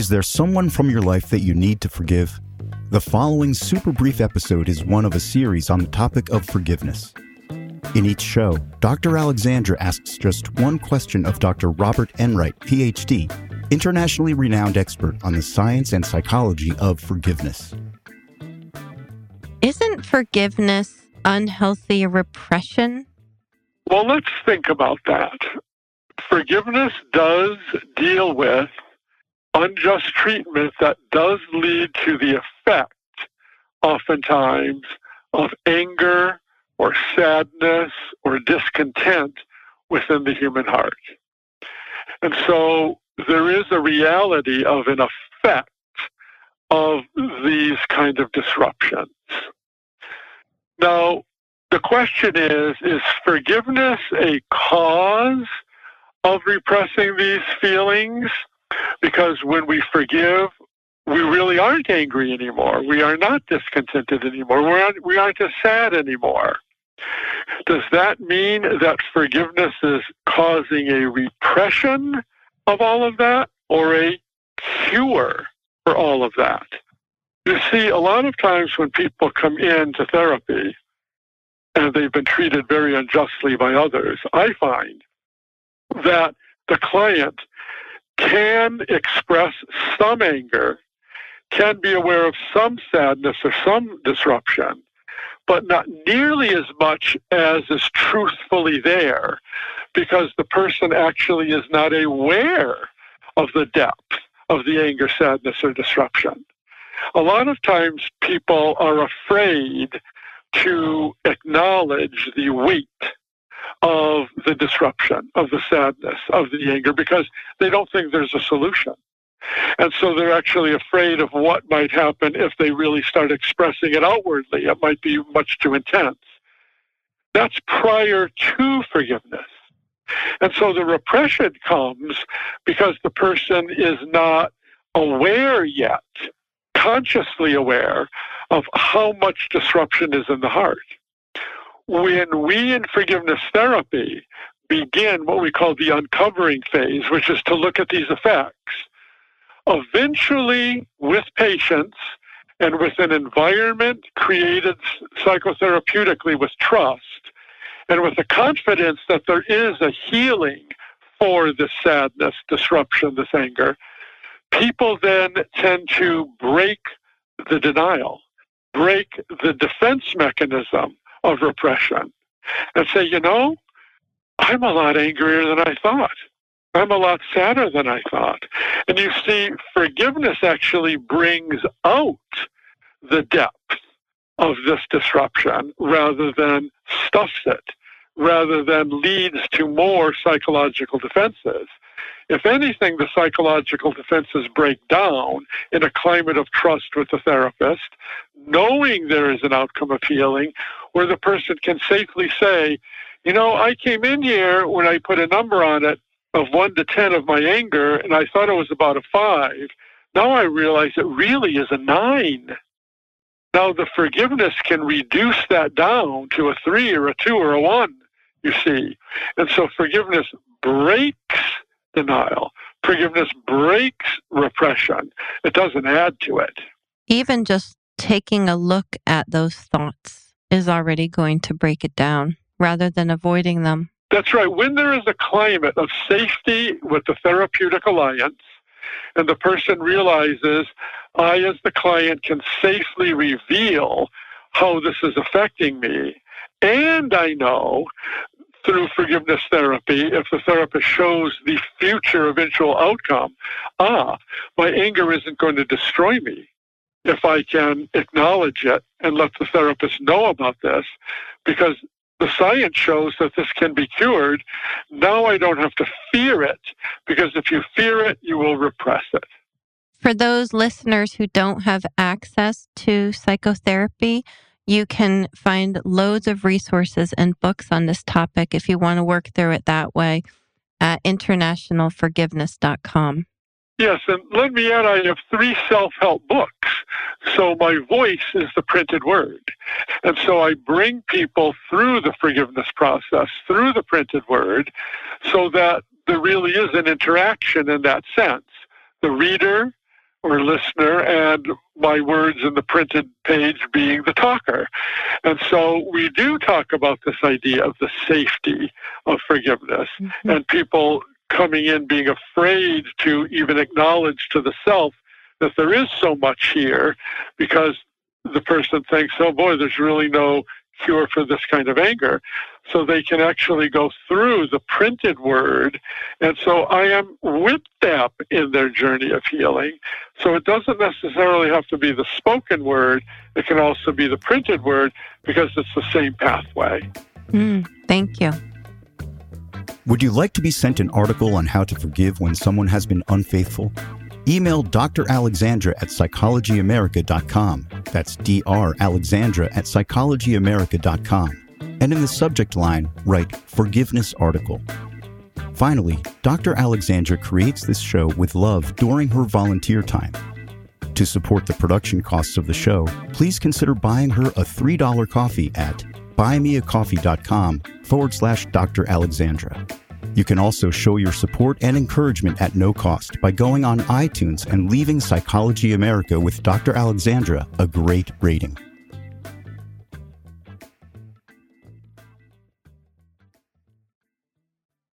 Is there someone from your life that you need to forgive? The following super brief episode is one of a series on the topic of forgiveness. In each show, Dr. Alexandra asks just one question of Dr. Robert Enright, PhD, internationally renowned expert on the science and psychology of forgiveness. Isn't forgiveness unhealthy repression? Well, let's think about that. Forgiveness does deal with unjust treatment that does lead to the effect, oftentimes, of anger or sadness or discontent within the human heart. And so there is a reality of an effect of these kind of disruptions. Now, the question is is forgiveness a cause of repressing these feelings? Because when we forgive, we really aren't angry anymore. We are not discontented anymore. We aren't, we aren't as sad anymore. Does that mean that forgiveness is causing a repression of all of that or a cure for all of that? You see, a lot of times when people come into therapy and they've been treated very unjustly by others, I find that the client can express some anger, can be aware of some sadness or some disruption, but not nearly as much as is truthfully there because the person actually is not aware of the depth of the anger, sadness, or disruption. A lot of times people are afraid to acknowledge the weight of the disruption, of the sadness, of the anger, because they don't think there's a solution. And so they're actually afraid of what might happen if they really start expressing it outwardly. It might be much too intense. That's prior to forgiveness. And so the repression comes because the person is not aware yet, consciously aware of how much disruption is in the heart when we in forgiveness therapy begin what we call the uncovering phase, which is to look at these effects, eventually, with patience and with an environment created psychotherapeutically with trust and with the confidence that there is a healing for this sadness, disruption, this anger, people then tend to break the denial, break the defense mechanism of repression and say, you know, I'm a lot angrier than I thought. I'm a lot sadder than I thought. And you see, forgiveness actually brings out the depth of this disruption rather than stuffs it, rather than leads to more psychological defenses. If anything, the psychological defenses break down in a climate of trust with the therapist, knowing there is an outcome of healing where the person can safely say, you know, I came in here when I put a number on it of one to 10 of my anger, and I thought it was about a five. Now I realize it really is a nine. Now the forgiveness can reduce that down to a three or a two or a one, you see. And so forgiveness breaks denial. Forgiveness breaks repression. It doesn't add to it. Even just taking a look at those thoughts is already going to break it down rather than avoiding them. That's right. When there is a climate of safety with the therapeutic alliance, and the person realizes, I, as the client, can safely reveal how this is affecting me, and I know through forgiveness therapy, if the therapist shows the future eventual outcome, ah, my anger isn't going to destroy me if I can acknowledge it and let the therapist know about this, because the science shows that this can be cured. Now I don't have to fear it, because if you fear it, you will repress it. For those listeners who don't have access to psychotherapy, you can find loads of resources and books on this topic if you want to work through it that way at internationalforgiveness.com. Yes, and let me add I have three self help books. So my voice is the printed word. And so I bring people through the forgiveness process, through the printed word, so that there really is an interaction in that sense. The reader or listener and my words in the printed page being the talker. And so we do talk about this idea of the safety of forgiveness mm-hmm. and people coming in being afraid to even acknowledge to the self that there is so much here because the person thinks, oh boy, there's really no cure for this kind of anger. So they can actually go through the printed word. And so I am with them in their journey of healing. So it doesn't necessarily have to be the spoken word, it can also be the printed word because it's the same pathway. Mm, thank you. Would you like to be sent an article on how to forgive when someone has been unfaithful? Email Dr. Alexandra at psychologyamerica.com. That's Dr. Alexandra at psychologyamerica.com. And in the subject line, write Forgiveness Article. Finally, Dr. Alexandra creates this show with love during her volunteer time. To support the production costs of the show, please consider buying her a $3 coffee at buymeacoffee.com forward slash Dr. Alexandra. You can also show your support and encouragement at no cost by going on iTunes and leaving Psychology America with Dr. Alexandra a great rating.